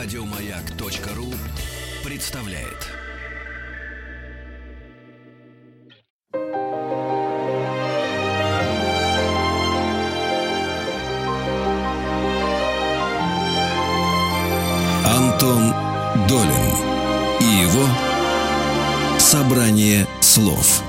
Радиомаяк.ру представляет. Антон Долин и его собрание слов.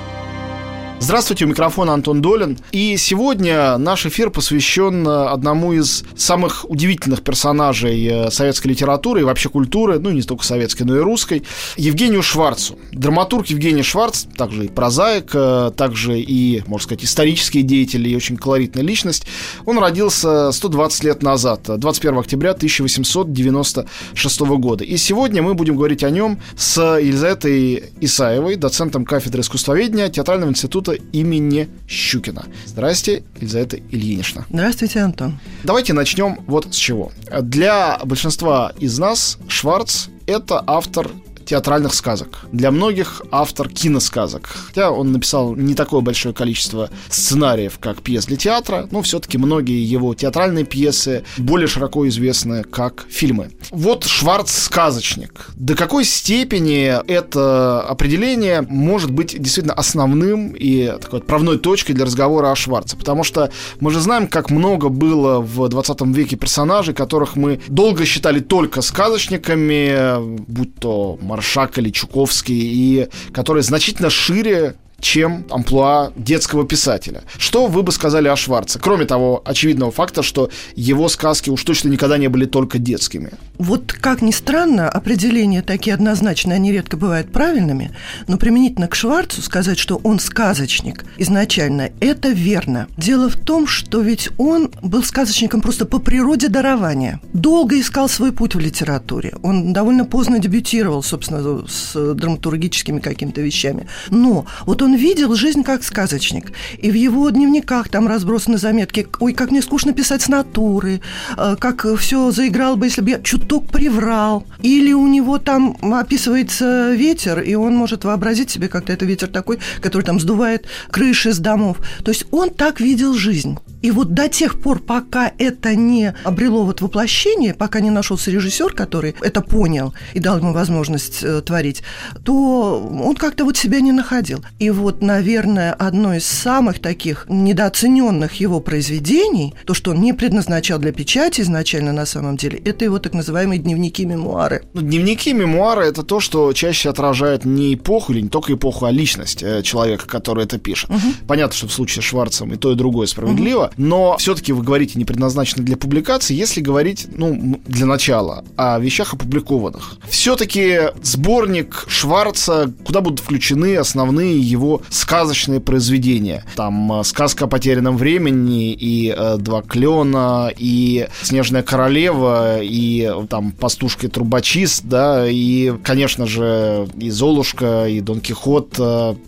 Здравствуйте, у микрофона Антон Долин. И сегодня наш эфир посвящен э, одному из самых удивительных персонажей э, советской литературы и вообще культуры, ну не только советской, но и русской, Евгению Шварцу. Драматург Евгений Шварц, также и прозаик, э, также и, можно сказать, исторический деятель и очень колоритная личность. Он родился 120 лет назад, 21 октября 1896 года. И сегодня мы будем говорить о нем с Елизаветой Исаевой, доцентом кафедры искусствоведения Театрального института института имени Щукина. Здрасте, Елизавета Ильинична. Здравствуйте, Антон. Давайте начнем вот с чего. Для большинства из нас Шварц – это автор театральных сказок. Для многих автор киносказок. Хотя он написал не такое большое количество сценариев, как пьес для театра, но все-таки многие его театральные пьесы более широко известны как фильмы. Вот Шварц сказочник. До какой степени это определение может быть действительно основным и такой отправной точкой для разговора о Шварце? Потому что мы же знаем, как много было в 20 веке персонажей, которых мы долго считали только сказочниками, будь то Маршак или Чуковский, и которые значительно шире чем амплуа детского писателя. Что вы бы сказали о Шварце? Кроме того очевидного факта, что его сказки уж точно никогда не были только детскими. Вот как ни странно, определения такие однозначные, они редко бывают правильными, но применительно к Шварцу сказать, что он сказочник изначально, это верно. Дело в том, что ведь он был сказочником просто по природе дарования. Долго искал свой путь в литературе. Он довольно поздно дебютировал, собственно, с драматургическими какими-то вещами. Но вот он он видел жизнь как сказочник. И в его дневниках там разбросаны заметки. Ой, как мне скучно писать с натуры, э, как все заиграл бы, если бы я чуток приврал. Или у него там описывается ветер, и он может вообразить себе, как-то это ветер такой, который там сдувает крыши с домов. То есть он так видел жизнь. И вот до тех пор, пока это не обрело вот воплощение, пока не нашелся режиссер, который это понял и дал ему возможность э, творить, то он как-то вот себя не находил. И вот, наверное, одно из самых таких недооцененных его произведений, то, что он не предназначал для печати изначально на самом деле, это его так называемые дневники-мемуары. Ну, дневники-мемуары – это то, что чаще отражает не эпоху или не только эпоху, а личность э, человека, который это пишет. Угу. Понятно, что в случае с Шварцем и то, и другое справедливо, угу. Но все-таки вы говорите не предназначено для публикации, если говорить, ну, для начала, о вещах опубликованных. Все-таки сборник Шварца, куда будут включены основные его сказочные произведения. Там э, «Сказка о потерянном времени» и э, «Два клена», и «Снежная королева», и э, там «Пастушка и трубочист», да, и, конечно же, и «Золушка», и «Дон Кихот»,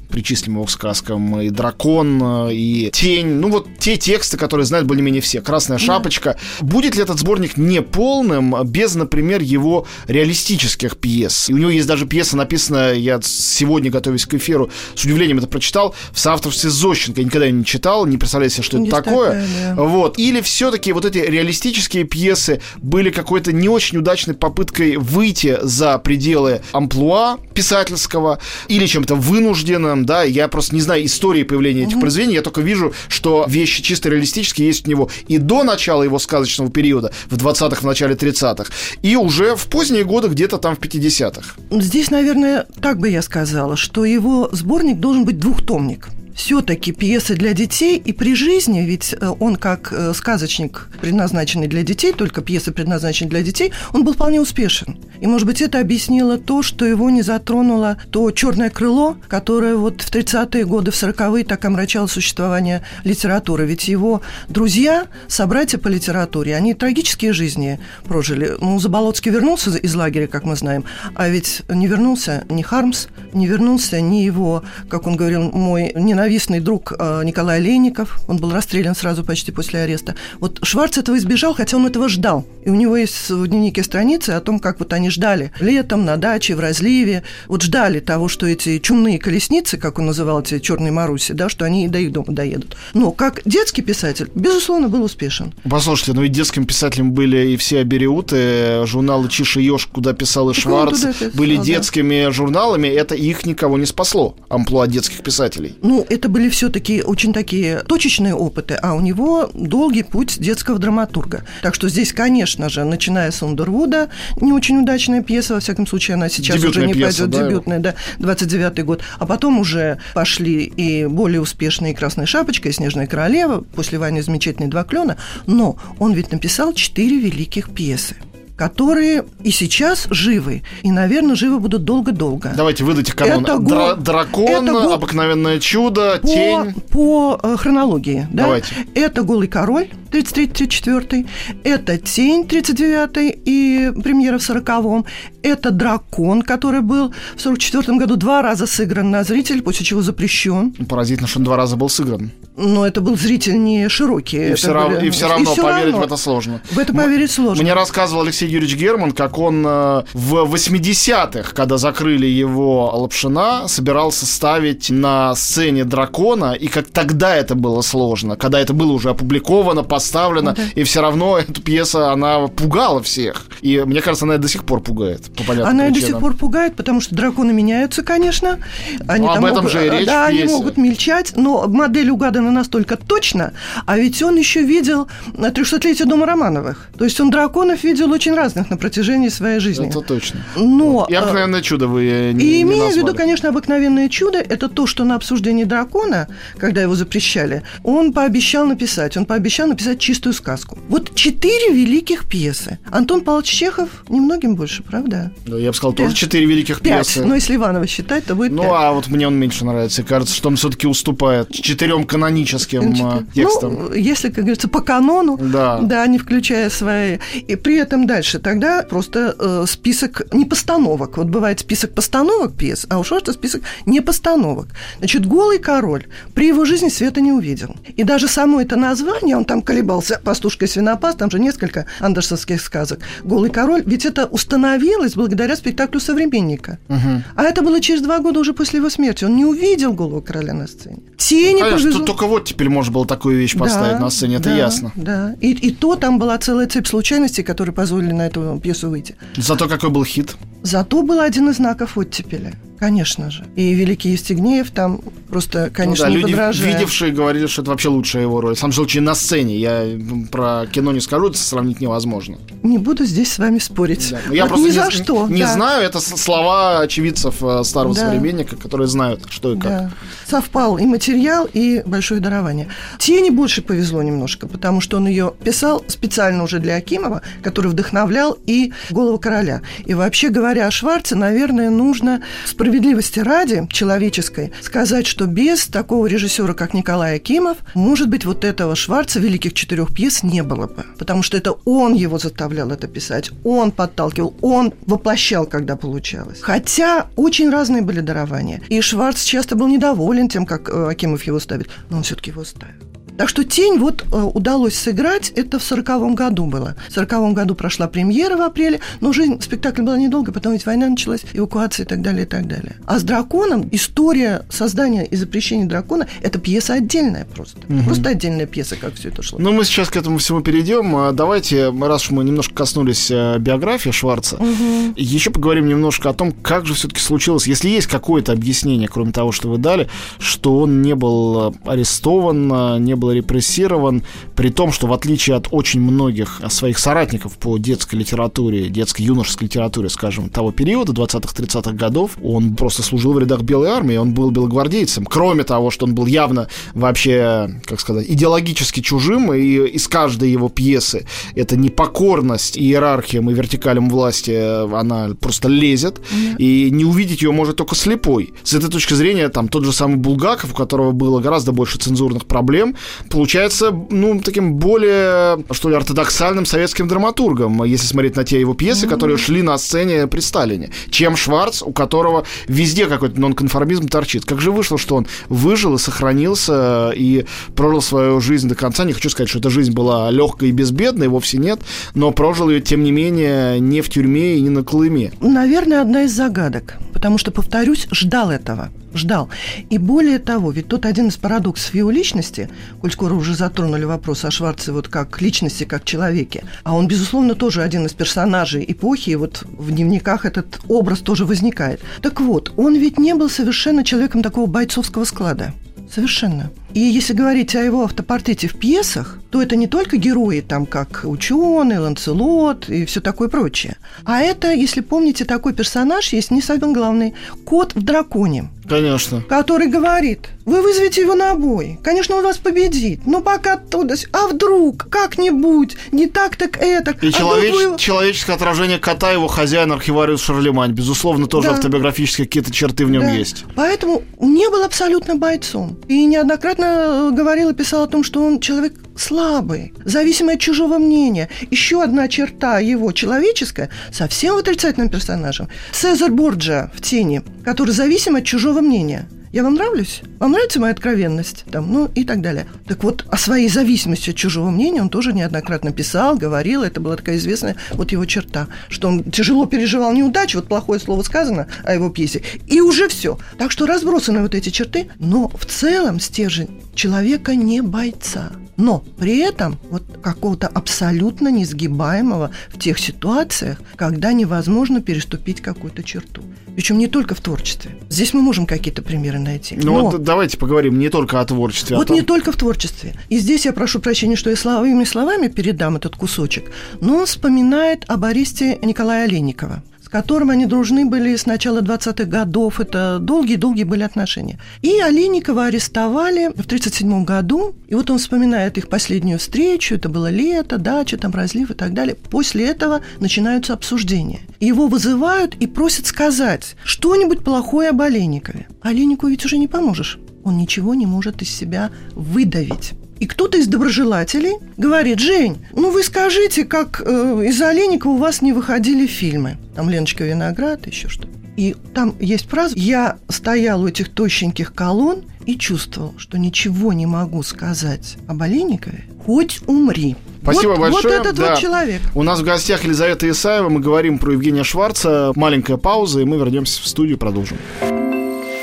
причислим его к сказкам, и «Дракон», и «Тень». Ну, вот те тексты, которые знают более-менее все. «Красная шапочка». Да. Будет ли этот сборник неполным без, например, его реалистических пьес? И у него есть даже пьеса, написанная, я сегодня, готовясь к эфиру, с удивлением это прочитал в соавторстве Зощенко. Я никогда ее не читал, не представляю себе, что Есть это такое. Такая, да. Вот. Или все-таки вот эти реалистические пьесы были какой-то не очень удачной попыткой выйти за пределы амплуа писательского или чем-то вынужденным, да, я просто не знаю истории появления этих угу. произведений, я только вижу, что вещи чисто реалистические есть у него и до начала его сказочного периода, в 20-х, в начале 30-х, и уже в поздние годы, где-то там в 50-х. Здесь, наверное, так бы я сказала, что его сборник должен быть двухтомник все-таки пьесы для детей, и при жизни, ведь э, он как э, сказочник, предназначенный для детей, только пьесы предназначены для детей, он был вполне успешен. И, может быть, это объяснило то, что его не затронуло то черное крыло, которое вот в 30-е годы, в 40-е так омрачало существование литературы. Ведь его друзья, собратья по литературе, они трагические жизни прожили. Ну, Заболоцкий вернулся из лагеря, как мы знаем, а ведь не вернулся ни Хармс, не вернулся ни его, как он говорил, мой не ненавистный друг э, Николай Лейников. Он был расстрелян сразу почти после ареста. Вот Шварц этого избежал, хотя он этого ждал. И у него есть в дневнике страницы о том, как вот они ждали летом на даче в разливе. Вот ждали того, что эти чумные колесницы, как он называл эти черные Маруси, да, что они до их дома доедут. Но как детский писатель, безусловно, был успешен. Послушайте, ну ведь детским писателем были и все Абериуты, журналы «Чиж и Ёж», куда писал и Шварц, были да. детскими журналами, это их никого не спасло, амплуа детских писателей. Ну, это были все таки очень такие точечные опыты, а у него долгий путь детского драматурга. Так что здесь, конечно же, начиная с Ундервуда, не очень удачная пьеса, во всяком случае, она сейчас дебютная уже не пьеса, пойдет, да, дебютная, да, 29-й год. А потом уже пошли и более успешные «Красная шапочка», и «Снежная королева», после Вани замечательные «Два клена», но он ведь написал четыре великих пьесы которые и сейчас живы, и, наверное, живы будут долго-долго. Давайте выдайте канон. Это Дра- дракон, это обыкновенное чудо, по, тень. По э, хронологии, да? Давайте. Это голый король 33-34, это тень 39 и премьера в 40-м, это дракон, который был в 44 году два раза сыгран на зритель, после чего запрещен. Поразительно, что он два раза был сыгран. Но это был зритель не широкий. И, все, рав... были... и все равно и все поверить равно. в это сложно. В это поверить сложно. Мне рассказывал Алексей Юрьевич Герман, как он э, в 80-х, когда закрыли его Лапшина, собирался ставить на сцене дракона, и как тогда это было сложно, когда это было уже опубликовано, поставлено, да. и все равно эта пьеса, она пугала всех. И мне кажется, она до сих пор пугает, по понятным Она причинам. и до сих пор пугает, потому что драконы меняются, конечно. Они ну, об этом могут, же и речь Да, они могут мельчать, но модель угадана настолько точно, а ведь он еще видел 300-летие Дома Романовых. То есть он драконов видел очень разных на протяжении своей жизни. Это точно. Но, и обыкновенное чудо вы не И имея в виду, конечно, обыкновенное чудо, это то, что на обсуждении дракона, когда его запрещали, он пообещал написать. Он пообещал написать чистую сказку. Вот четыре великих пьесы. Антон Павлович Чехов немногим больше, правда? Ну, я бы сказал, тоже четыре великих пять. пьесы. Но если Иванова считать, то будет Ну, 5. а вот мне он меньше нравится. Кажется, что он все-таки уступает четырем каноническим Четыре. текстам. Ну, если, как говорится, по канону, да, да не включая свои. И при этом дальше тогда просто э, список не постановок. Вот бывает список постановок пьес, а у Шорта список не постановок. Значит, «Голый король» при его жизни света не увидел. И даже само это название, он там колебался, «Пастушка и свинопас», там же несколько андерсонских сказок. «Голый король», ведь это установилось благодаря спектаклю «Современника». Угу. А это было через два года уже после его смерти. Он не увидел «Голого короля» на сцене. Тени ну, Конечно, повезло... только вот теперь можно было такую вещь поставить да, на сцене, это да, ясно. Да, и, и то там была целая цепь случайностей, которые позволили на эту пьесу выйти. Зато какой был хит? Зато был один из знаков оттепели. Конечно же. И Великий Евстигнеев там просто, конечно, ну, да, не люди, подражая. видевшие, говорили, что это вообще лучшая его роль. Сам случай на сцене. Я про кино не скажу, это сравнить невозможно. Не буду здесь с вами спорить. Да. Я вот просто ни не, за что. Не да. знаю, это слова очевидцев э, старого да. современника, которые знают, что и как. Да. Совпал и материал, и большое дарование. Тени больше повезло немножко, потому что он ее писал специально уже для Акимова, который вдохновлял и «Голову короля». И вообще говоря о Шварце, наверное, нужно справедливости ради человеческой сказать, что без такого режиссера, как Николай Акимов, может быть, вот этого Шварца великих четырех пьес не было бы. Потому что это он его заставлял это писать, он подталкивал, он воплощал, когда получалось. Хотя очень разные были дарования. И Шварц часто был недоволен тем, как э, Акимов его ставит, но он все-таки его ставил. Так что «Тень» вот э, удалось сыграть, это в сороковом году было. В сороковом году прошла премьера в апреле, но жизнь спектакля была недолго, потом ведь война началась, эвакуация и так далее, и так далее. А с «Драконом» история создания и запрещения «Дракона» – это пьеса отдельная просто. Угу. Просто отдельная пьеса, как все это шло. Ну, мы сейчас к этому всему перейдем. А давайте, раз уж мы немножко коснулись э, биографии Шварца, угу. еще поговорим немножко о том, как же все-таки случилось, если есть какое-то объяснение, кроме того, что вы дали, что он не был арестован, не был репрессирован, при том, что в отличие от очень многих своих соратников по детской литературе, детско-юношеской литературе, скажем, того периода, 20-30-х годов, он просто служил в рядах Белой армии, он был белогвардейцем. Кроме того, что он был явно вообще, как сказать, идеологически чужим, и из каждой его пьесы эта непокорность иерархиям и вертикалям власти, она просто лезет, mm-hmm. и не увидеть ее может только слепой. С этой точки зрения, там, тот же самый Булгаков, у которого было гораздо больше цензурных проблем, получается, ну, таким более, что ли, ортодоксальным советским драматургом, если смотреть на те его пьесы, которые шли на сцене при Сталине, чем Шварц, у которого везде какой-то нонконформизм торчит. Как же вышло, что он выжил и сохранился и прожил свою жизнь до конца. Не хочу сказать, что эта жизнь была легкой и безбедной, вовсе нет, но прожил ее, тем не менее, не в тюрьме и не на Колыме. Наверное, одна из загадок, потому что, повторюсь, ждал этого ждал. И более того, ведь тот один из парадоксов его личности, коль скоро уже затронули вопрос о Шварце вот как личности, как человеке, а он, безусловно, тоже один из персонажей эпохи, и вот в дневниках этот образ тоже возникает. Так вот, он ведь не был совершенно человеком такого бойцовского склада. Совершенно. И если говорить о его автопортрете в пьесах, то это не только герои, там, как ученый, Ланцелот и все такое прочее. А это, если помните, такой персонаж есть не самый главный – кот в драконе. Конечно. Который говорит, вы вызовете его на бой. Конечно, он вас победит. Но пока туда... А вдруг? Как-нибудь? Не так, так это. И а человеч... другой- человеческое отражение кота, его хозяин, архивариус Шарлемань. Безусловно, тоже Да. автобиографические какие-то черты в нем Да. есть. Поэтому не был абсолютно бойцом. И неоднократно э, говорил и писал о том, что он человек слабый, зависимый от чужого мнения. Еще одна черта его человеческая, совсем отрицательным персонажем. Цезарь Борджа в «Тени», который зависим от чужого мнения. Я вам нравлюсь? Вам нравится моя откровенность? Там, ну и так далее. Так вот, о своей зависимости от чужого мнения он тоже неоднократно писал, говорил. Это была такая известная вот его черта, что он тяжело переживал неудачу, вот плохое слово сказано о его пьесе, и уже все. Так что разбросаны вот эти черты, но в целом стержень человека не бойца. Но при этом вот какого-то абсолютно несгибаемого в тех ситуациях, когда невозможно переступить какую-то черту. Причем не только в творчестве. Здесь мы можем какие-то примеры найти. Ну Но- вот давайте поговорим не только о творчестве, вот о том... не только в творчестве. И здесь я прошу прощения, что я словами словами передам этот кусочек, но он вспоминает об аресте Николая Олейникова которым они дружны были с начала 20-х годов. Это долгие-долгие были отношения. И Олейникова арестовали в 1937 году. И вот он вспоминает их последнюю встречу. Это было лето, дача, там разлив и так далее. После этого начинаются обсуждения. Его вызывают и просят сказать что-нибудь плохое об Олейникове. Олейникову ведь уже не поможешь. Он ничего не может из себя выдавить. И кто-то из доброжелателей говорит, Жень, ну вы скажите, как э, из Олейникова у вас не выходили фильмы. Там Леночка Виноград, еще что И там есть фраза «Я стоял у этих тощеньких колонн и чувствовал, что ничего не могу сказать об Олейникове, хоть умри». Спасибо вот, большое. Вот этот Да. вот человек. У нас в гостях Елизавета Исаева. Мы говорим про Евгения Шварца. Маленькая пауза, и мы вернемся в студию, продолжим.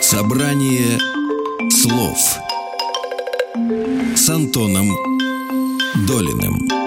Собрание слов с Антоном Долиным.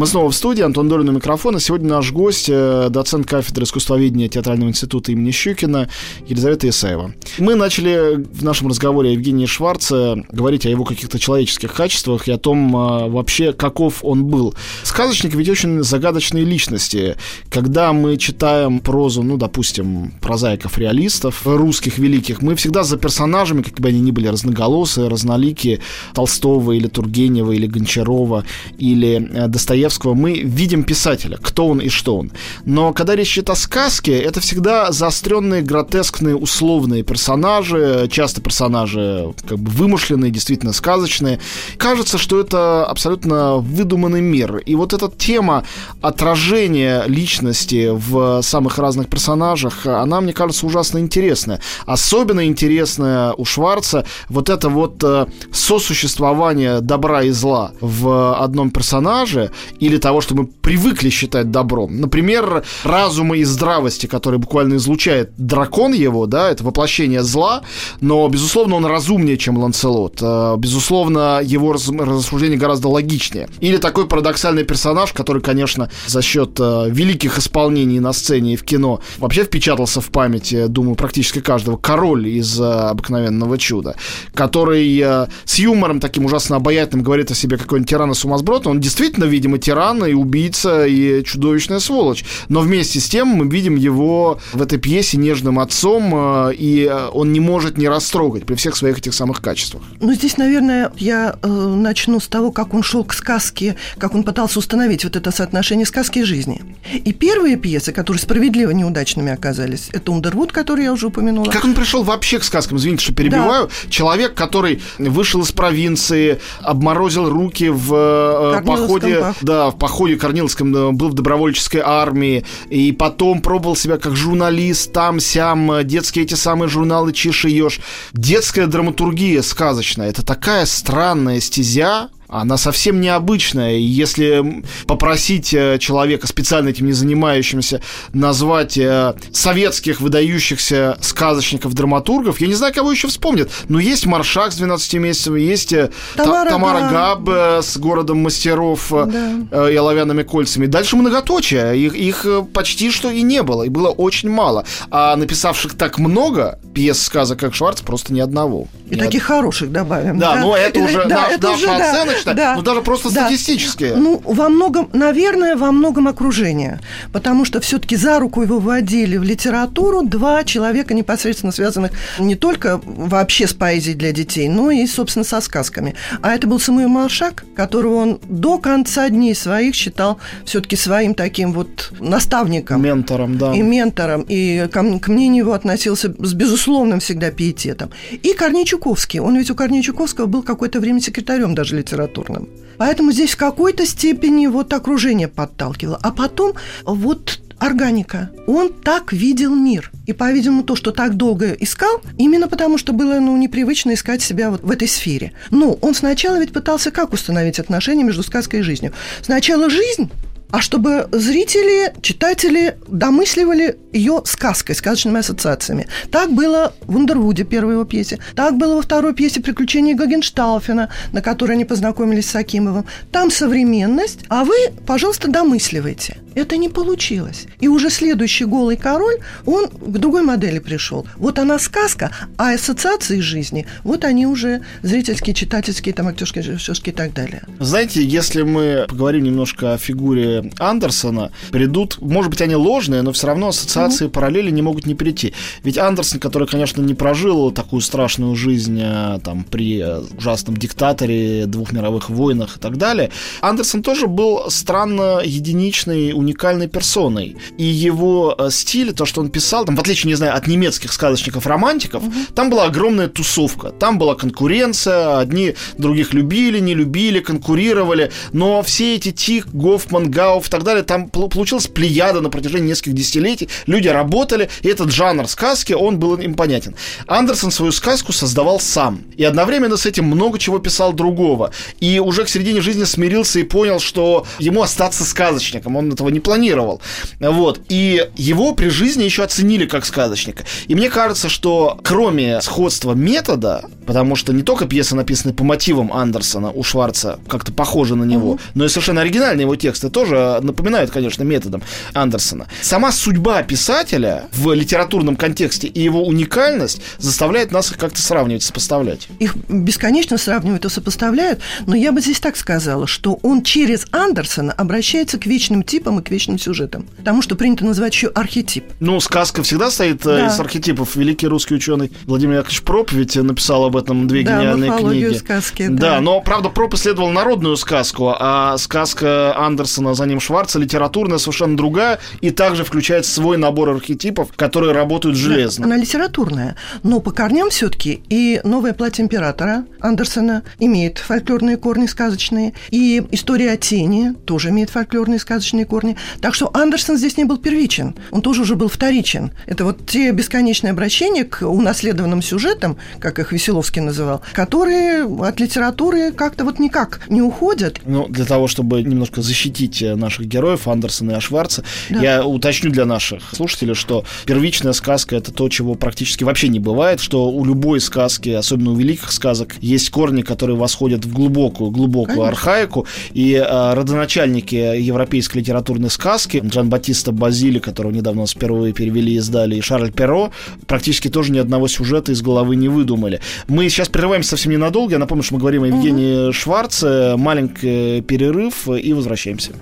Мы снова в студии, Антон Долин у микрофона. Сегодня наш гость, э, доцент кафедры искусствоведения Театрального института имени Щукина Елизавета Исаева. Мы начали в нашем разговоре о Евгении Шварце говорить о его каких-то человеческих качествах и о том э, вообще, каков он был. Сказочник ведь очень загадочные личности. Когда мы читаем прозу, ну, допустим, прозаиков-реалистов, русских великих, мы всегда за персонажами, как бы они ни были разноголосые, разноликие, Толстого или Тургенева или Гончарова или э, Достоевского, мы видим писателя, кто он и что он. Но когда речь идет о сказке, это всегда заостренные, гротескные, условные персонажи, часто персонажи как бы вымышленные, действительно сказочные. Кажется, что это абсолютно выдуманный мир. И вот эта тема отражения личности в самых разных персонажах, она, мне кажется, ужасно интересная. Особенно интересная у Шварца вот это вот э, сосуществование добра и зла в одном персонаже или того, что мы привыкли считать добром. Например, разума и здравости, который буквально излучает дракон его, да, это воплощение зла, но, безусловно, он разумнее, чем Ланселот. Э, Безусловно, его рассуждение гораздо логичнее. Или такой парадоксальный персонаж, который, конечно, за счет э, великих исполнений на сцене и в кино вообще впечатался в памяти, думаю, практически каждого. Король из э, «Обыкновенного чуда», который с юмором таким ужасно обаятельным говорит о себе какой-нибудь тиран и сумасброд. Он действительно, видимо, тиран тиран, и убийца, и чудовищная сволочь. Но вместе с тем мы видим его в этой пьесе нежным отцом, э, и он не может не растрогать при всех своих этих самых качествах. Ну, здесь, наверное, я э, начну с того, как он шел к сказке, как он пытался установить вот это соотношение сказки и жизни. И первые пьесы, которые справедливо неудачными оказались, это «Ундервуд», который я уже упомянула. Как он пришел вообще к сказкам? Извините, что перебиваю. Да. Человек, который вышел из провинции, обморозил руки в э, походе, пах. да, в походе Корниловском, был в добровольческой армии, и потом пробовал себя как журналист, там, сям, детские эти самые журналы «Чиж и Ёж». Детская драматургия сказочная. Это такая странная стезя, она совсем необычная. И если попросить э, человека, специально этим не занимающимся, назвать э, советских выдающихся сказочников-драматургов, я не знаю, кого еще вспомнят. Но есть Маршак с 12 месяцев, есть э, Тамара, Тамара да. Габ с городом мастеров да. и оловянными кольцами. Дальше многоточие. Их, их почти что и не было, и было очень мало. А написавших так много пьес сказок, как Шварц, просто ни одного. И ни таких од... хороших добавим. Да, да? но это и, уже да, наш, это наша уже, оценочная точно, да. но даже просто да. статистически. Ну, во многом, наверное, во многом окружение, потому что все-таки за руку его вводили в литературу два человека, непосредственно связанных не только вообще с поэзией для детей, но и, собственно, со сказками. А это был Самуил Маршак, которого он до конца дней своих считал все-таки своим таким вот наставником. Ментором, да. И ментором, и к, к мнению его относился с безусловным всегда пиететом. И Корней Чуковский. Он ведь у Корнея Чуковского был какое-то время секретарем даже литературы литературным. Поэтому здесь в какой-то степени вот окружение подталкивало. А потом вот органика. Он так видел мир. И, по-видимому, то, что так долго искал, именно потому, что было ну, непривычно искать себя вот в этой сфере. Ну, он сначала ведь пытался как установить отношения между сказкой и жизнью? Сначала жизнь, а чтобы зрители, читатели домысливали ее сказкой, сказочными ассоциациями. Так было в Ундервуде, первой его пьесе. Так было во второй пьесе «Приключения Гогенштауфена», на которой они познакомились с Акимовым. Там современность, а вы, пожалуйста, домысливайте. Это не получилось. И уже следующий «Голый король», он к другой модели пришел. Вот она сказка, а ассоциации жизни, вот они уже зрительские, читательские, там, актерские, режиссерские и так далее. Знаете, если мы поговорим немножко о фигуре Андерсона, придут, может быть, они ложные, но все равно ассоциации, mm-hmm. параллели не могут не прийти. Ведь Андерсон, который, конечно, не прожил такую страшную жизнь э, там при ужасном диктаторе, двух мировых войнах и так далее, Андерсон тоже был странно единичный уникальной персоной. И его э, стиль, то, что он писал, там, в отличие, не знаю, от немецких сказочников-романтиков, угу. там была огромная тусовка, там была конкуренция, одни других любили, не любили, конкурировали, но все эти Тик, Гофман, Гауф и так далее, там получилась плеяда на протяжении нескольких десятилетий, люди работали, и этот жанр сказки, он был им понятен. Андерсон свою сказку создавал сам, и одновременно с этим много чего писал другого, и уже к середине жизни смирился и понял, что ему остаться сказочником, он этого не планировал. Вот. И его при жизни еще оценили как сказочника. И мне кажется, что кроме сходства метода, потому что не только пьесы написаны по мотивам Андерсона у Шварца, как-то похожи на него, угу. но и совершенно оригинальные его тексты тоже напоминают, конечно, методом Андерсона. Сама судьба писателя в литературном контексте и его уникальность заставляет нас их как-то сравнивать, сопоставлять. Их бесконечно сравнивают и сопоставляют, но я бы здесь так сказала, что он через Андерсона обращается к вечным типам и к вечным сюжетам. Потому что принято называть еще архетип. Ну, сказка всегда стоит э, да. из архетипов. Великий русский ученый Владимир Яковлевич Проб ведь написал об этом две да, гениальные книги. сказки. Да. да, но, правда, Проб исследовал народную сказку, а сказка Андерсона за ним Шварца литературная совершенно другая и также включает свой набор архетипов, которые работают железно. Да, она литературная, но по корням все-таки и «Новое платье императора» Андерсона имеет фольклорные корни сказочные, и «История о тени» тоже имеет фольклорные сказочные корни корни. Так что Андерсон здесь не был первичен, он тоже уже был вторичен. Это вот те бесконечные обращения к унаследованным сюжетам, как их Веселовский называл, которые от литературы как-то вот никак не уходят. Ну, для того, чтобы немножко защитить э, наших героев Андерсона и Ашварца, да. я уточню для наших слушателей, что первичная сказка – это то, чего практически вообще не бывает, что у любой сказки, особенно у великих сказок, есть корни, которые восходят в глубокую, глубокую Конечно. архаику, и э, родоначальники европейской литературы литературной сказки. Джан Батиста Базили, которого недавно впервые перевели и издали, и Шарль Перро практически тоже ни одного сюжета из головы не выдумали. Мы сейчас прерываемся совсем ненадолго. Я напомню, что мы говорим о Евгении угу. Шварце. Маленький перерыв и возвращаемся.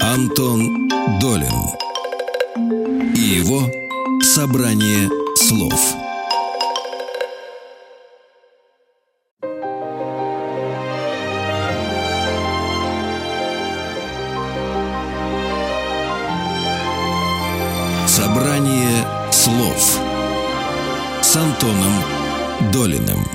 Антон Долин и его собрание слов. Антоном Долиным.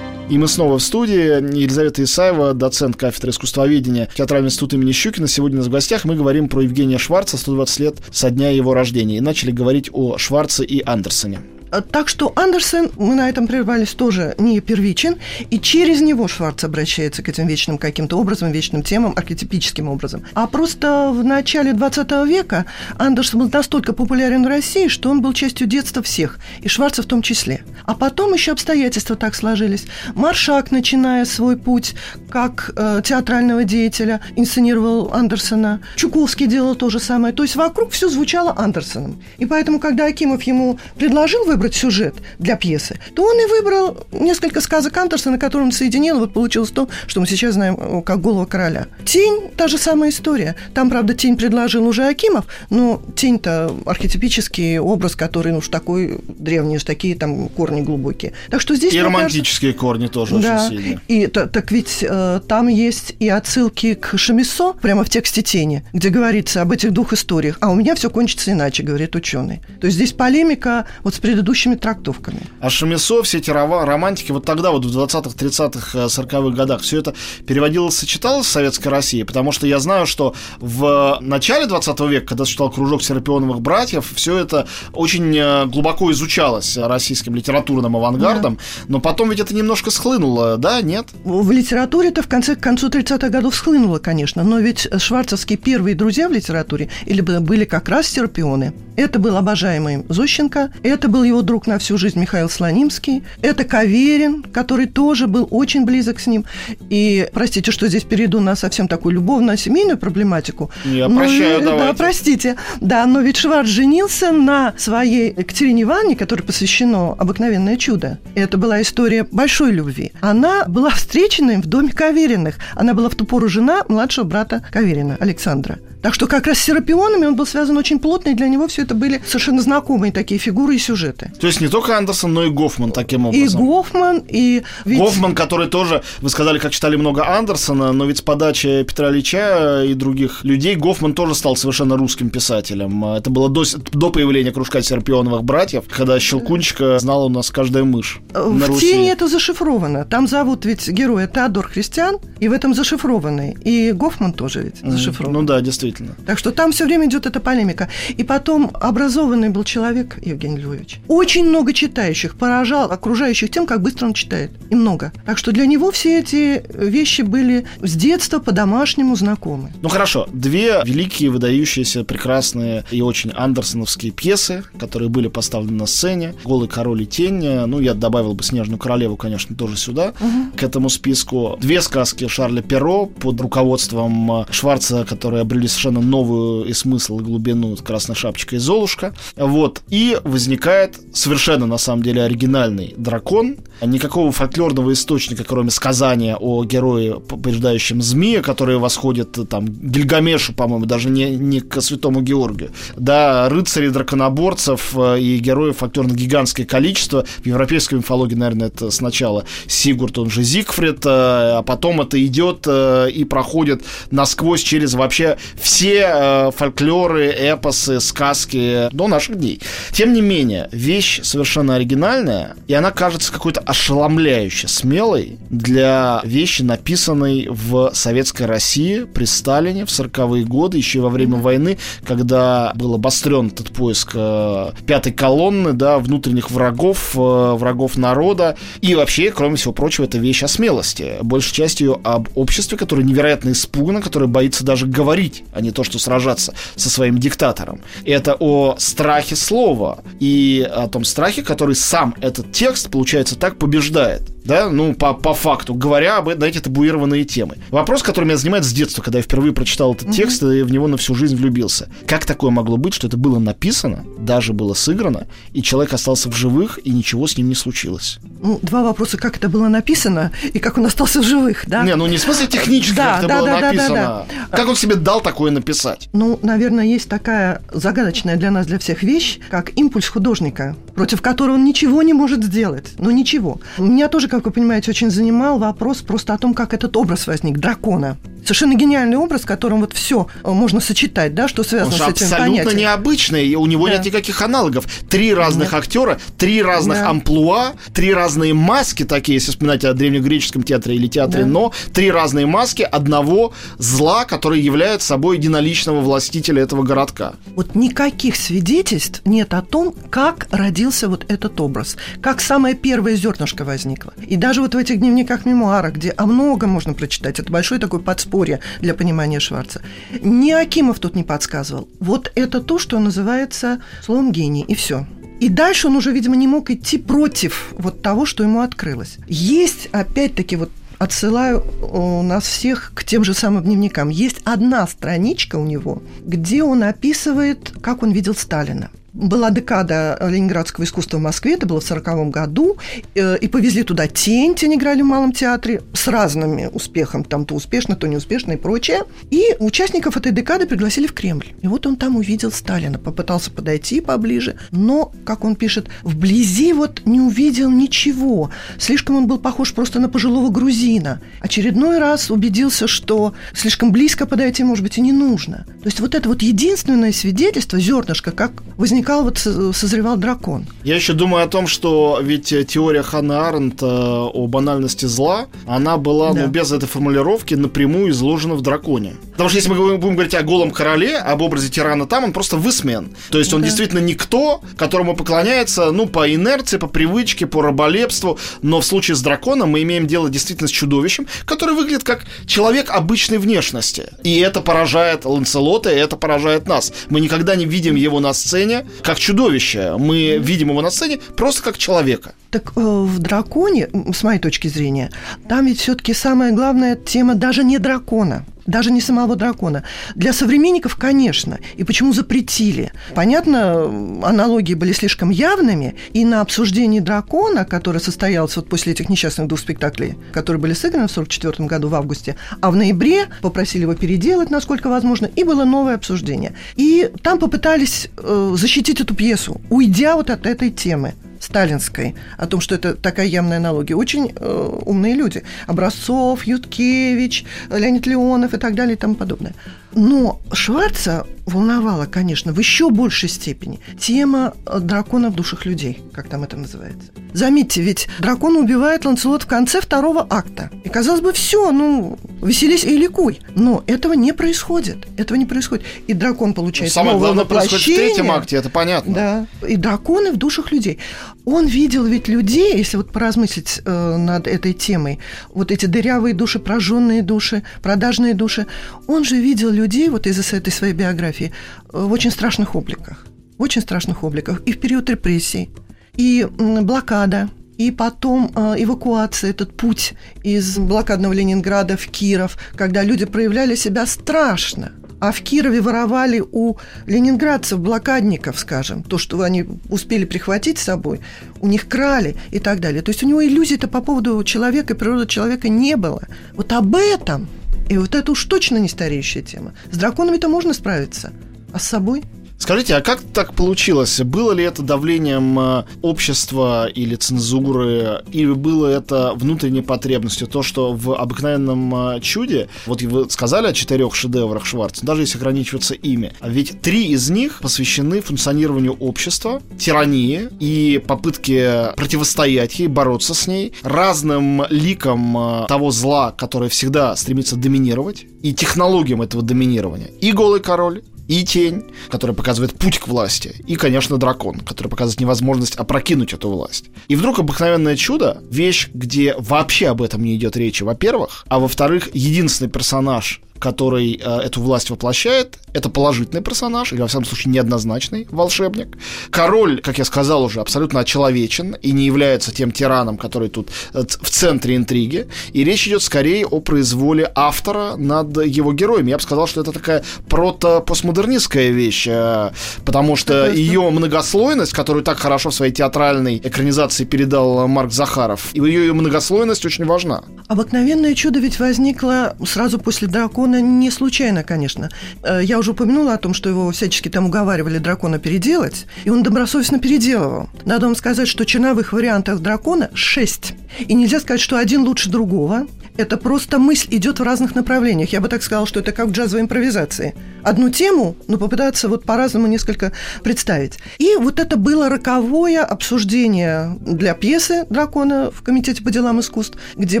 И мы снова в студии. Елизавета Исаева, доцент кафедры искусствоведения Театрального института имени Щукина. Сегодня у нас в гостях мы говорим про Евгения Шварца, 120 лет со дня его рождения. И начали говорить о Шварце и Андерсоне. Э, так что Андерсен, мы на этом прервались, тоже не первичен, и через него Шварц обращается к этим вечным каким-то образом, вечным темам, архетипическим образом. А просто в начале 20 века Андерсен был настолько популярен в России, что он был частью детства всех, и Шварца в том числе. А потом еще обстоятельства так сложились. Маршак, начиная свой путь как э, театрального деятеля, инсценировал Андерсона. Чуковский делал то же самое. То есть вокруг все звучало Андерсоном. И поэтому, когда Акимов ему предложил выбрать выбрать сюжет для пьесы, то он и выбрал несколько сказок Андерсона, которые он соединил, вот получилось то, что мы сейчас знаем э, как «Голова короля». «Тень» – та же самая история. Там, правда, «Тень» предложил уже Акимов, но «Тень»-то архетипический образ, который, ну, уж такой древний, уж такие там корни глубокие. Так что здесь... И романтические кажется, корни тоже да, очень сильные. И так, так ведь э, там есть и отсылки к Шамисо прямо в тексте «Тени», где говорится об этих двух историях. А у меня все кончится иначе, говорит ученый. То есть здесь полемика вот с предыдущим предыдущими трактовками. А Шамисо, все эти романтики, вот тогда, вот в 20-х, 30-х, 40-х годах, все это переводилось, сочеталось в Советской России, потому что я знаю, что в начале 20 века, когда существовал кружок Серапионовых братьев, все это очень э, глубоко изучалось российским литературным авангардом, да. но потом ведь это немножко схлынуло, да, нет? В литературе это в конце, к концу 30-х годов схлынуло, конечно, но ведь шварцевские первые друзья в литературе или были как раз Серапионы. Это был обожаемый Зощенко, это был его друг на всю жизнь Михаил Слонимский, это Каверин, который тоже был очень близок с ним. И, простите, что здесь перейду на совсем такую любовно-семейную проблематику. Я но, прощаю, но, давайте. Да, простите. Да, но ведь Шварц женился на своей Екатерине Ивановне, которой посвящено «Обыкновенное чудо». Это была история большой любви. Она была встречена им в доме Кавериных. Она была в ту пору жена младшего брата Каверина, Александра. Так что как раз с Серапионами он был связан очень плотно, и для него все это были совершенно знакомые такие фигуры и сюжеты. То есть не только Андерсон, но и Гофман таким образом. И Гофман, и... Ведь... Гофман, который тоже, вы сказали, как читали много Андерсона, но ведь с подачи Петра Ильича и других людей Гофман тоже стал совершенно русским писателем. Это было до, до появления кружка Серапионовых братьев, когда Щелкунчика знала у нас каждая мышь В Руси. «Тени» это зашифровано. Там зовут ведь героя Теодор Христиан, и в этом зашифрованный. И Гофман тоже ведь зашифрован. Ну да, действительно действительно. Так что там все время идет эта полемика. И потом образованный был человек, Евгений Львович. Очень много читающих, поражал окружающих тем, как быстро он читает. И много. Так что для него все эти вещи были с детства по-домашнему знакомы. Ну хорошо, две великие, выдающиеся, прекрасные и очень андерсоновские пьесы, которые были поставлены на сцене. «Голый король и тень». Ну, я добавил бы «Снежную королеву», конечно, тоже сюда, угу. к этому списку. Две сказки Шарля Перро под руководством Шварца, которые обрели совершенно новую и смысл, и глубину «Красная шапочка» и «Золушка». Вот. И возникает совершенно, на самом деле, оригинальный дракон. Никакого фольклорного источника, кроме сказания о герое, побеждающем змея, который восходит там Гильгамешу, по-моему, даже не, не к святому Георгию. Да, рыцарей, драконоборцев э, и героев фольклорно гигантское количество. В европейской мифологии, наверное, это сначала Сигурд, он же Зигфрид, э, а потом это идет э, и проходит насквозь через вообще все все э, фольклоры, эпосы, сказки до наших дней. Тем не менее, вещь совершенно оригинальная, и она кажется какой-то ошеломляюще смелой для вещи, написанной в Советской России при Сталине в 40-е годы, еще во время войны, когда был обострен этот поиск э, пятой колонны, да, внутренних врагов, э, врагов народа. И вообще, кроме всего прочего, это вещь о смелости. Большей частью об обществе, которое невероятно испугано, которое боится даже говорить о не то что сражаться со своим диктатором. Это о страхе слова и о том страхе, который сам этот текст, получается, так побеждает. Да, ну, по, по факту, говоря об на эти табуированные темы. Вопрос, который меня занимает с детства, когда я впервые прочитал этот текст и в него на всю жизнь влюбился. Как такое могло быть, что это было написано, даже было сыграно, и человек остался в живых, и ничего с ним не случилось? Ну, два вопроса, как это было написано и как он остался в живых, да? Не, ну не в смысле технически, да, как это да, было да, написано. Да, да, да. Как он себе дал такое написать? Ну, наверное, есть такая загадочная для нас, для всех вещь, как импульс художника, против которого он ничего не может сделать. Ну, ничего. Меня тоже, как вы понимаете, очень занимал вопрос просто о том, как этот образ возник, дракона. Совершенно гениальный образ, которым вот все э, можно сочетать, да, что связано Он с этим абсолютно понятием. необычный, и у него да. нет никаких аналогов. Три разных нет. актера, три разных да. амплуа, три разные маски такие, если вспоминать о древнегреческом театре или театре да. Но, три разные маски одного зла, который является собой единоличного властителя этого городка. Вот никаких свидетельств нет о том, как родился вот этот образ, как самое первое зернышко возникло. И даже вот в этих дневниках мемуарах, где о многом можно прочитать, это большой такой подспорье для понимания Шварца. Ни Акимов тут не подсказывал. Вот это то, что называется словом гений, и все. И дальше он уже, видимо, не мог идти против вот того, что ему открылось. Есть, опять-таки, вот отсылаю у нас всех к тем же самым дневникам. Есть одна страничка у него, где он описывает, как он видел Сталина была декада ленинградского искусства в Москве, это было в 1940 году, э, и повезли туда «Тень», «Тень» играли в Малом театре с разным успехом, там то успешно, то неуспешно и прочее. И участников этой декады пригласили в Кремль. И вот он там увидел Сталина, попытался подойти поближе, но, как он пишет, вблизи вот не увидел ничего. Слишком он был похож просто на пожилого грузина. Очередной раз убедился, что слишком близко подойти, может быть, и не нужно. То есть вот это вот единственное свидетельство, зернышко, как возник возникал, вот созревал дракон. Я еще думаю о том, что ведь э, теория Ханна Арендта о банальности зла, она была, да. ну, без этой формулировки напрямую изложена в драконе. Потому что если мы будем говорить о голом короле, об образе тирана там, он просто высмеян. То есть он да. действительно никто, которому поклоняется, ну, по инерции, по привычке, по раболепству. Но в случае с драконом мы имеем дело действительно с чудовищем, который выглядит как человек обычной внешности. И это поражает Ланселота, и это поражает нас. Мы никогда не видим его на сцене, как чудовище. Мы видим его на сцене просто как человека. Так э, в драконе, с моей точки зрения, там ведь все-таки самая главная тема даже не дракона даже не самого дракона. Для современников, конечно. И почему запретили? Понятно, аналогии были слишком явными, и на обсуждении дракона, которое состоялось вот после этих несчастных двух спектаклей, которые были сыграны в 1944 году в августе, а в ноябре попросили его переделать, насколько возможно, и было новое обсуждение. И там попытались э, защитить эту пьесу, уйдя вот от этой темы сталинской, о том, что это такая явная аналогия. Очень э, умные люди. Образцов, Юткевич, Леонид Леонов и так далее и тому подобное. Но Шварца волновала, конечно, в еще большей степени тема э, дракона в душах людей, как там это называется. Заметьте, ведь дракон убивает Ланцелот в конце второго акта. И казалось бы, все, ну, веселись и ликуй. Но этого не происходит. Этого не происходит. И дракон получает ну, Самое главное происходит в третьем акте, это понятно. Да. И драконы в душах людей. Он видел ведь людей, если вот поразмыслить э, над этой темой, вот эти дырявые души, прожженные души, продажные души, он же видел людей вот из этой своей биографии э, в очень страшных обликах. В очень страшных обликах. И в период репрессий, и блокада, и потом э, эвакуация, этот путь из блокадного Ленинграда в Киров, когда люди проявляли себя страшно – а в Кирове воровали у ленинградцев, блокадников, скажем, то, что они успели прихватить с собой, у них крали и так далее. То есть у него иллюзий-то по поводу человека и природы человека не было. Вот об этом, и вот это уж точно не стареющая тема. С драконами-то можно справиться, а с собой – Скажите, а как так получилось? Было ли это давлением э, общества или цензуры, или было это внутренней потребностью? То, что в обыкновенном э, чуде, вот вы сказали о четырех шедеврах Шварца, даже если ограничиваться ими, а ведь три из них посвящены функционированию общества, тирании и попытке противостоять ей, бороться с ней, разным ликам э, того зла, которое всегда стремится доминировать, и технологиям этого доминирования. И голый король, и тень, которая показывает путь к власти, и, конечно, дракон, который показывает невозможность опрокинуть эту власть. И вдруг обыкновенное чудо, вещь, где вообще об этом не идет речи, во-первых, а во-вторых, единственный персонаж, который э, эту власть воплощает, это положительный персонаж, или, во всяком случае, неоднозначный волшебник. Король, как я сказал уже, абсолютно очеловечен и не является тем тираном, который тут э, в центре интриги. И речь идет скорее о произволе автора над его героями. Я бы сказал, что это такая прото-постмодернистская вещь, э, потому что ее многослойность, которую так хорошо в своей театральной экранизации передал Марк Захаров, и ее многослойность очень важна. Обыкновенное чудо ведь возникло сразу после дракона не случайно, конечно. Э, я уже упомянула о том, что его всячески там уговаривали дракона переделать, и он добросовестно переделывал. Надо вам сказать, что черновых вариантов дракона шесть. И нельзя сказать, что один лучше другого. Это просто мысль идет в разных направлениях. Я бы так сказала, что это как в джазовой импровизации. Одну тему, но попытаться вот по-разному несколько представить. И вот это было роковое обсуждение для пьесы «Дракона» в Комитете по делам искусств, где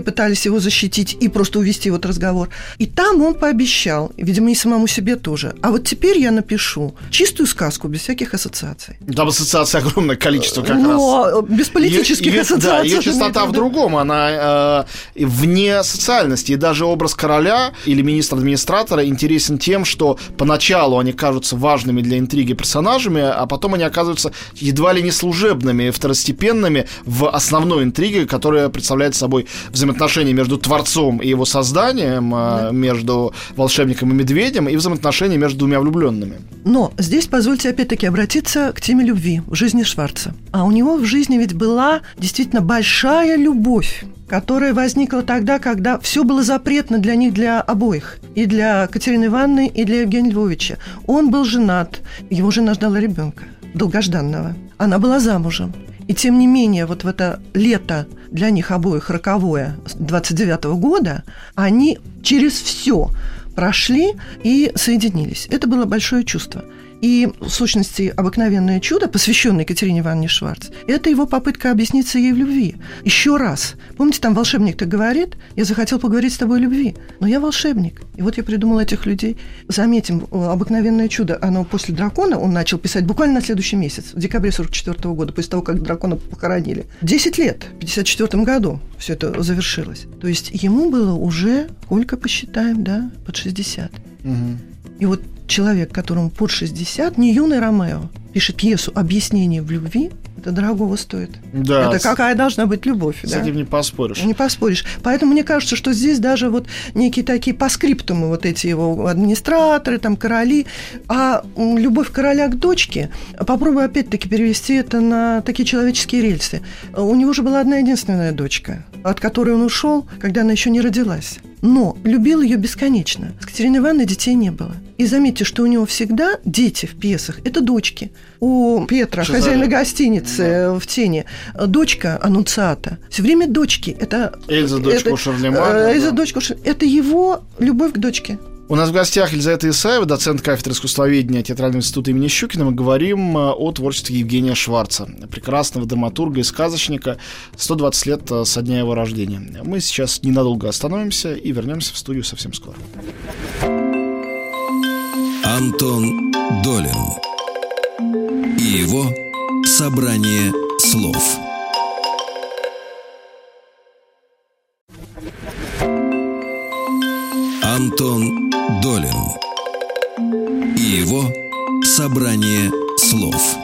пытались его защитить и просто увести вот разговор. И там он пообещал, видимо, и самому себе тоже. А вот теперь я напишу чистую сказку без всяких ассоциаций. Там ассоциаций огромное количество как но раз. без политических ее- ассоциаций. Да, ее частота в другом, она э, вне социальности. И даже образ короля или министра-администратора интересен тем, что поначалу они кажутся важными для интриги персонажами, а потом они оказываются едва ли не служебными, второстепенными в основной интриге, которая представляет собой взаимоотношения между творцом и его созданием, э, между волшебником и медведем, и взаимоотношения между двумя влюбленными. Но здесь позвольте опять-таки обратиться к теме любви в жизни Шварца. А у него в жизни ведь была действительно большая любовь которая возникла тогда, когда все было запретно для них, для обоих. И для Катерины Ивановны, и для Евгения Львовича. Он был женат, его жена ждала ребенка, долгожданного. Она была замужем. И тем не менее, вот в это лето для них обоих роковое 29 года, они через все прошли и соединились. Это было большое чувство. И, в сущности, «Обыкновенное чудо», посвященное Екатерине Ивановне Шварц, это его попытка объясниться ей в любви. Еще раз. Помните, там волшебник-то говорит, я захотел поговорить с тобой о любви, но я волшебник. И вот я придумал этих людей. Заметим, «Обыкновенное чудо», оно после «Дракона» он начал писать буквально на следующий месяц, в декабре 44 года, после того, как «Дракона» похоронили. Десять лет, в 54 году все это завершилось. То есть ему было уже, сколько посчитаем, да, под 60. И вот человек, которому под 60, не юный Ромео, пишет пьесу «Объяснение в любви», это дорогого стоит. Да, это какая должна быть любовь. С да? этим не поспоришь. Не поспоришь. Поэтому мне кажется, что здесь даже вот некие такие по скриптуму вот эти его администраторы, там короли, а любовь короля к дочке, попробую опять-таки перевести это на такие человеческие рельсы. У него же была одна единственная дочка, от которой он ушел, когда она еще не родилась. Но любил ее бесконечно. С Катериной Ивановной детей не было. И заметьте, что у него всегда дети в пьесах – это дочки. У Петра, Чезаре. хозяина гостиницы э, в тени, дочка Аннунциата. Все время дочки. Это Эльза, дочка это, Шарлемана, э, Эльза, да. дочка Это его любовь к дочке. У нас в гостях Елизавета Исаева, доцент кафедры искусствоведения Театрального института имени Щукина. Мы говорим э, о творчестве Евгения Шварца, прекрасного драматурга и сказочника, 120 лет со дня его рождения. Мы сейчас ненадолго остановимся и вернемся в студию совсем скоро. Антон Долин и его собрание слов. Антон Долин и его собрание слов.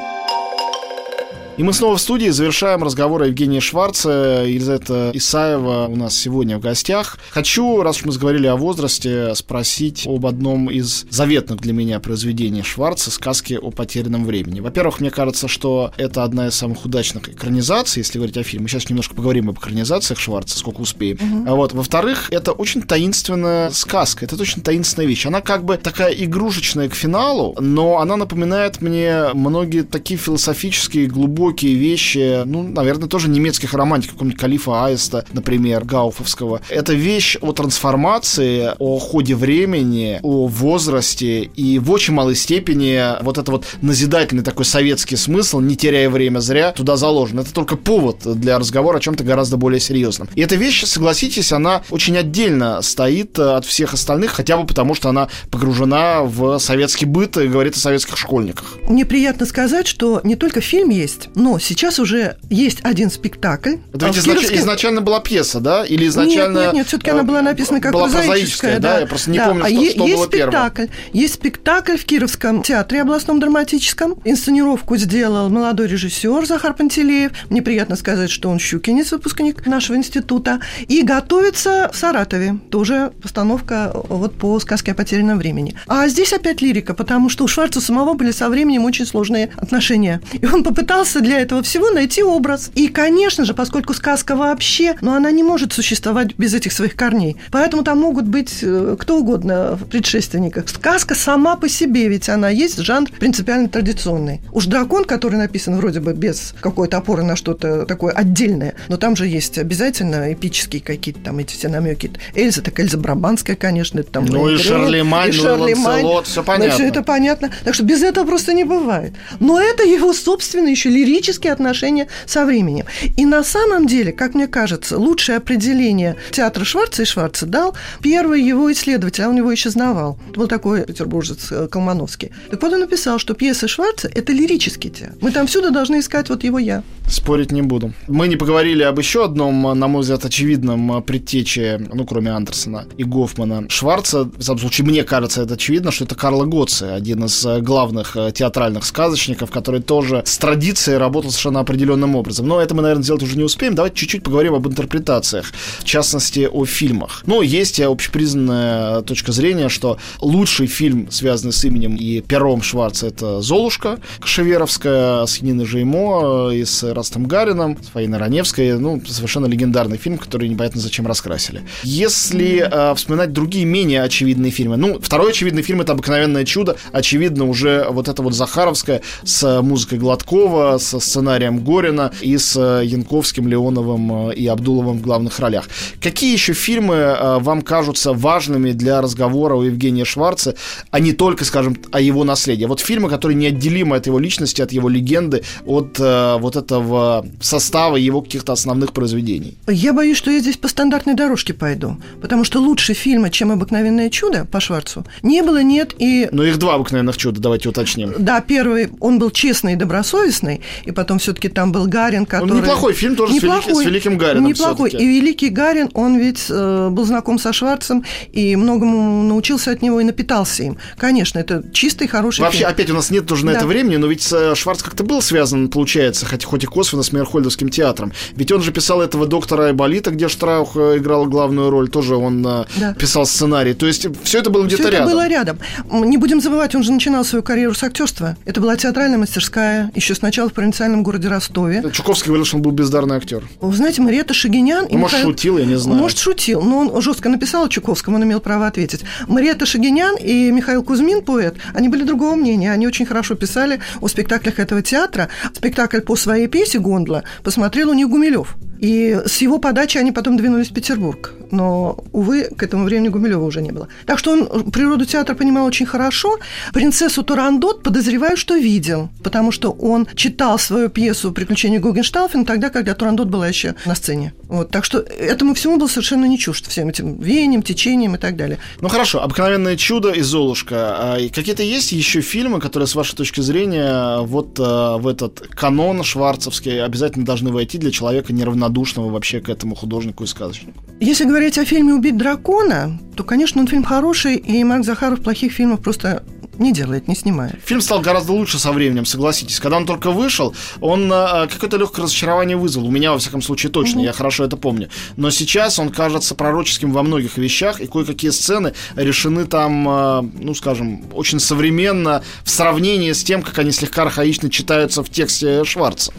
И мы снова в студии завершаем разговор о Евгении Шварце. Елизавета Исаева у нас сегодня в гостях. Хочу, раз уж мы заговорили о возрасте, спросить об одном из заветных для меня произведений Шварца «Сказки о потерянном времени». Во-первых, мне кажется, что это одна из самых удачных экранизаций, если говорить о фильме. Мы сейчас немножко поговорим об экранизациях Шварца, сколько успеем. А вот. Во-вторых, это очень таинственная сказка. Это очень таинственная вещь. Она как бы такая игрушечная к финалу, но она напоминает мне многие такие философические, глубокие вещи, ну, наверное, тоже немецких романтиков, какого-нибудь Калифа Аиста, например, Гауфовского. Это вещь о трансформации, о ходе времени, о возрасте, и в очень малой степени вот это вот назидательный такой советский смысл, не теряя время зря, туда заложен. Это только повод для разговора о чем-то гораздо более серьезном. И эта вещь, согласитесь, она очень отдельно стоит от всех остальных, хотя бы потому, что она погружена в советский быт и говорит о советских школьниках. Мне приятно сказать, что не только фильм есть, Но сейчас уже есть один спектакль. Это ведь изнач... Кировской... изначально была пьеса, да? Или изначально... Нет, нет, нет, все-таки она была написана как была прозаическая. да. да, я просто не да. помню, а что, что есть было спектакль. первым. Есть спектакль в Кировском театре областном драматическом. Инсценировку сделал молодой режиссер Захар Пантелеев. Мне приятно сказать, что он щукинец, выпускник нашего института. И готовится в Саратове. Тоже постановка вот по сказке о потерянном времени. А здесь опять лирика, потому что у Шварца самого были со временем очень сложные отношения. И он попытался для этого всего найти образ. И, конечно же, поскольку сказка вообще, но она не может существовать без этих своих корней. Поэтому там могут быть э, кто угодно в предшественниках. Сказка сама по себе, ведь она есть жанр принципиально традиционный. Уж дракон, который написан вроде бы без какой-то опоры на что-то такое отдельное, но там же есть обязательно эпические какие-то там эти все намеки. Эльза, так Эльза Брабанская, конечно, это там... Ну и Шарлемань, и ну Шарлемань. Ланселот, все понятно. Все это понятно. Так что без этого просто не бывает. Но это его собственные еще лирические отношения со временем. И на самом деле, как мне кажется, лучшее определение театра Шварца и Шварца дал первый его исследователь, а он его. Это был такой петербуржец э, Колмановский. Так вот он написал, что пьесы Шварца – это лирический театр. Мы там всюду должны искать вот его «я». Спорить не буду. Мы не поговорили об еще одном, на мой взгляд, очевидном предтече, ну, кроме Андерсона и Гофмана. Шварца, в самом случае, мне кажется, это очевидно, что это Карло Гоци, один из э, главных э, театральных сказочников, который тоже с традицией работал совершенно определенным образом. Но это мы, наверное, сделать уже не успеем. Давайте чуть-чуть поговорим об интерпретациях, в частности, о фильмах. Ну, есть общепризнанная точка зрения, что лучший фильм, связанный с именем и пером Шварца, это «Золушка» Кашеверовская с Ниной Жеймо и с Растом Гарином, с Фаиной Раневской. Ну, совершенно легендарный фильм, который непонятно зачем раскрасили. Если э, вспоминать другие менее очевидные фильмы, ну, второй очевидный фильм это «Обыкновенное чудо». Очевидно, уже вот это вот Захаровская с музыкой Гладкова, со сценарием Горина и с Янковским, Леоновым и Абдуловым в главных ролях. Какие еще фильмы э, вам кажутся важными для разговора у Евгения Шварца, а не только, скажем, о его наследии? Вот фильмы, которые неотделимы от его личности, от его легенды, от э, вот этого состава его каких-то основных произведений. Я боюсь, что я здесь по стандартной дорожке пойду, потому что лучше фильма, чем «Обыкновенное чудо» по Шварцу, не было, нет и... Но их два «Обыкновенных чуда», давайте уточним. Да, первый, он был честный и добросовестный, и потом все-таки там был Гарин, который... Он неплохой фильм, тоже неплохой, с, великим, с великим Гарином Неплохой. И великий Гарин, он ведь э, был знаком со Шварцем и многому научился от него и напитался им. Конечно, это чистый, хороший Вообще, фильм. опять у нас нет тоже на Да. это времени, но ведь э, Шварц как-то был связан, получается, хоть, хоть и косвенно с Мейерхольдовским театром. Ведь он же писал этого доктора Айболита, где Штраух э, играл главную роль, тоже он э, Да. писал сценарий. То есть все это было где-то рядом. было рядом. Не будем забывать, он же начинал свою карьеру с актерства. Это была театральная мастерская, еще сначала в провинциальном городе Ростове. Чуковский говорил, что он был бездарный актер. Вы знаете, Мариэта Шагинян... Ну, может, Михаил- шутил, я не знаю. Может, шутил, но он жестко написал о Чуковском, он имел право ответить. Мариэта Шагинян и Михаил Кузьмин, поэт, они были другого мнения. Они очень хорошо писали о спектаклях этого театра. Спектакль по своей пьесе «Гондла» посмотрел у них Гумилев. И с его подачи они потом двинулись в Петербург. Но, увы, к этому времени Гумилева уже не было. Так что он природу театра понимал очень хорошо. Принцессу Турандот подозреваю, что видел, потому что он читал свою пьесу «Приключения Гогенштауфена» тогда, когда Турандот была еще на сцене. Вот, так что этому всему был совершенно не чужд, всем этим веянием, течением и так далее. Ну хорошо, «Обыкновенное чудо» и «Золушка». А Какие-то есть еще фильмы, которые, с вашей точки зрения, вот э, в этот канон шварцевский обязательно должны войти для человека неравнодушного вообще к этому художнику и сказочнику? Если говорить о фильме «Убить дракона», то, конечно, он фильм хороший, и Марк Захаров плохих фильмов просто не делает, не снимает. Фильм стал гораздо лучше со временем, согласитесь. Когда он только вышел, он э, какое-то легкое разочарование вызвал. У меня, во всяком случае, точно, я хорошо это помню. Но сейчас он кажется пророческим во многих вещах, и кое-какие сцены решены там, э, ну, скажем, очень современно в сравнении с тем, как они слегка архаично читаются в тексте Шварца.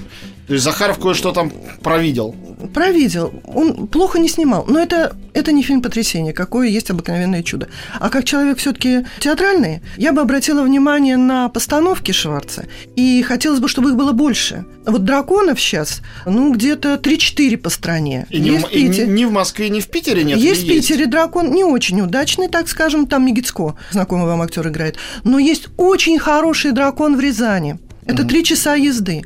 То есть Захаров кое-что там провидел. Провидел. Он плохо не снимал. Но это, это не фильм потрясения, какое есть обыкновенное чудо. А как человек все-таки театральный, я бы обратила внимание на постановки Шварца. И хотелось бы, чтобы их было больше. Вот драконов сейчас, ну, где-то 3-4 по стране. И, не, есть в- и Питер. ни, ни в Москве, ни в Питере нет. есть в Питере дракон, не очень удачный, так скажем, там Мигицко, знакомый вам актер играет. Но есть очень хороший дракон в Рязани. Это три часа езды.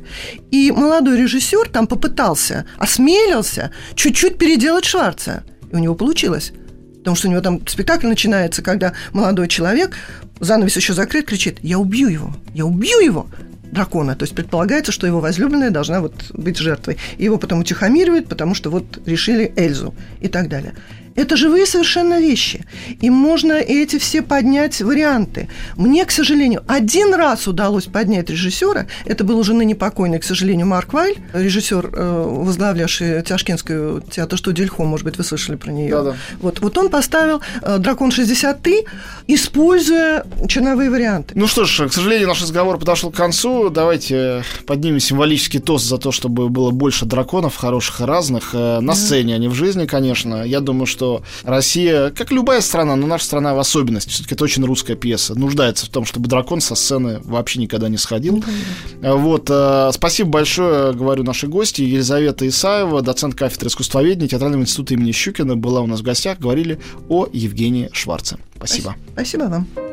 И молодой режиссер там попытался, осмелился чуть-чуть переделать Шварца. И у него получилось. Потому что у него там спектакль начинается, когда молодой человек, занавес еще закрыт, кричит «Я убью его! Я убью его!» дракона. То есть предполагается, что его возлюбленная должна вот быть жертвой. И его потом утихомиривают, потому что вот решили Эльзу и так далее. Это живые совершенно вещи. И можно эти все поднять варианты. Мне, к сожалению, один раз удалось поднять режиссера. Это был уже ныне покойный, к сожалению, Марк Вайль, режиссер, э, возглавлявший Тяжкинскую театр-студию Ильхо, может быть, вы слышали про нее. Да-да. Вот, вот он поставил э, «Дракон 63», используя черновые варианты. Ну что ж, к сожалению, наш разговор подошел к концу. Давайте поднимем символический тост за то, чтобы было больше драконов, хороших и разных, э, на сцене, а не в жизни, конечно. Я думаю, что Россия, как любая страна, но наша страна в особенности, все-таки это очень русская пьеса, нуждается в том, чтобы дракон со сцены вообще никогда не сходил. Mm-hmm. Вот, э, спасибо большое, говорю нашей гости, Елизавета Исаева, доцент кафедры искусствоведения Театрального института имени Щукина, была у нас в гостях, говорили о Евгении Шварце. Спасибо. Спасибо вам.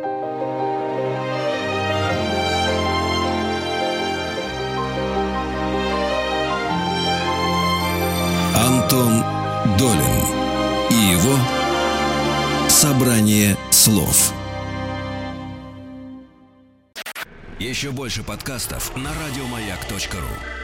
Собрание слов. Еще больше подкастов на радиомаяк.ру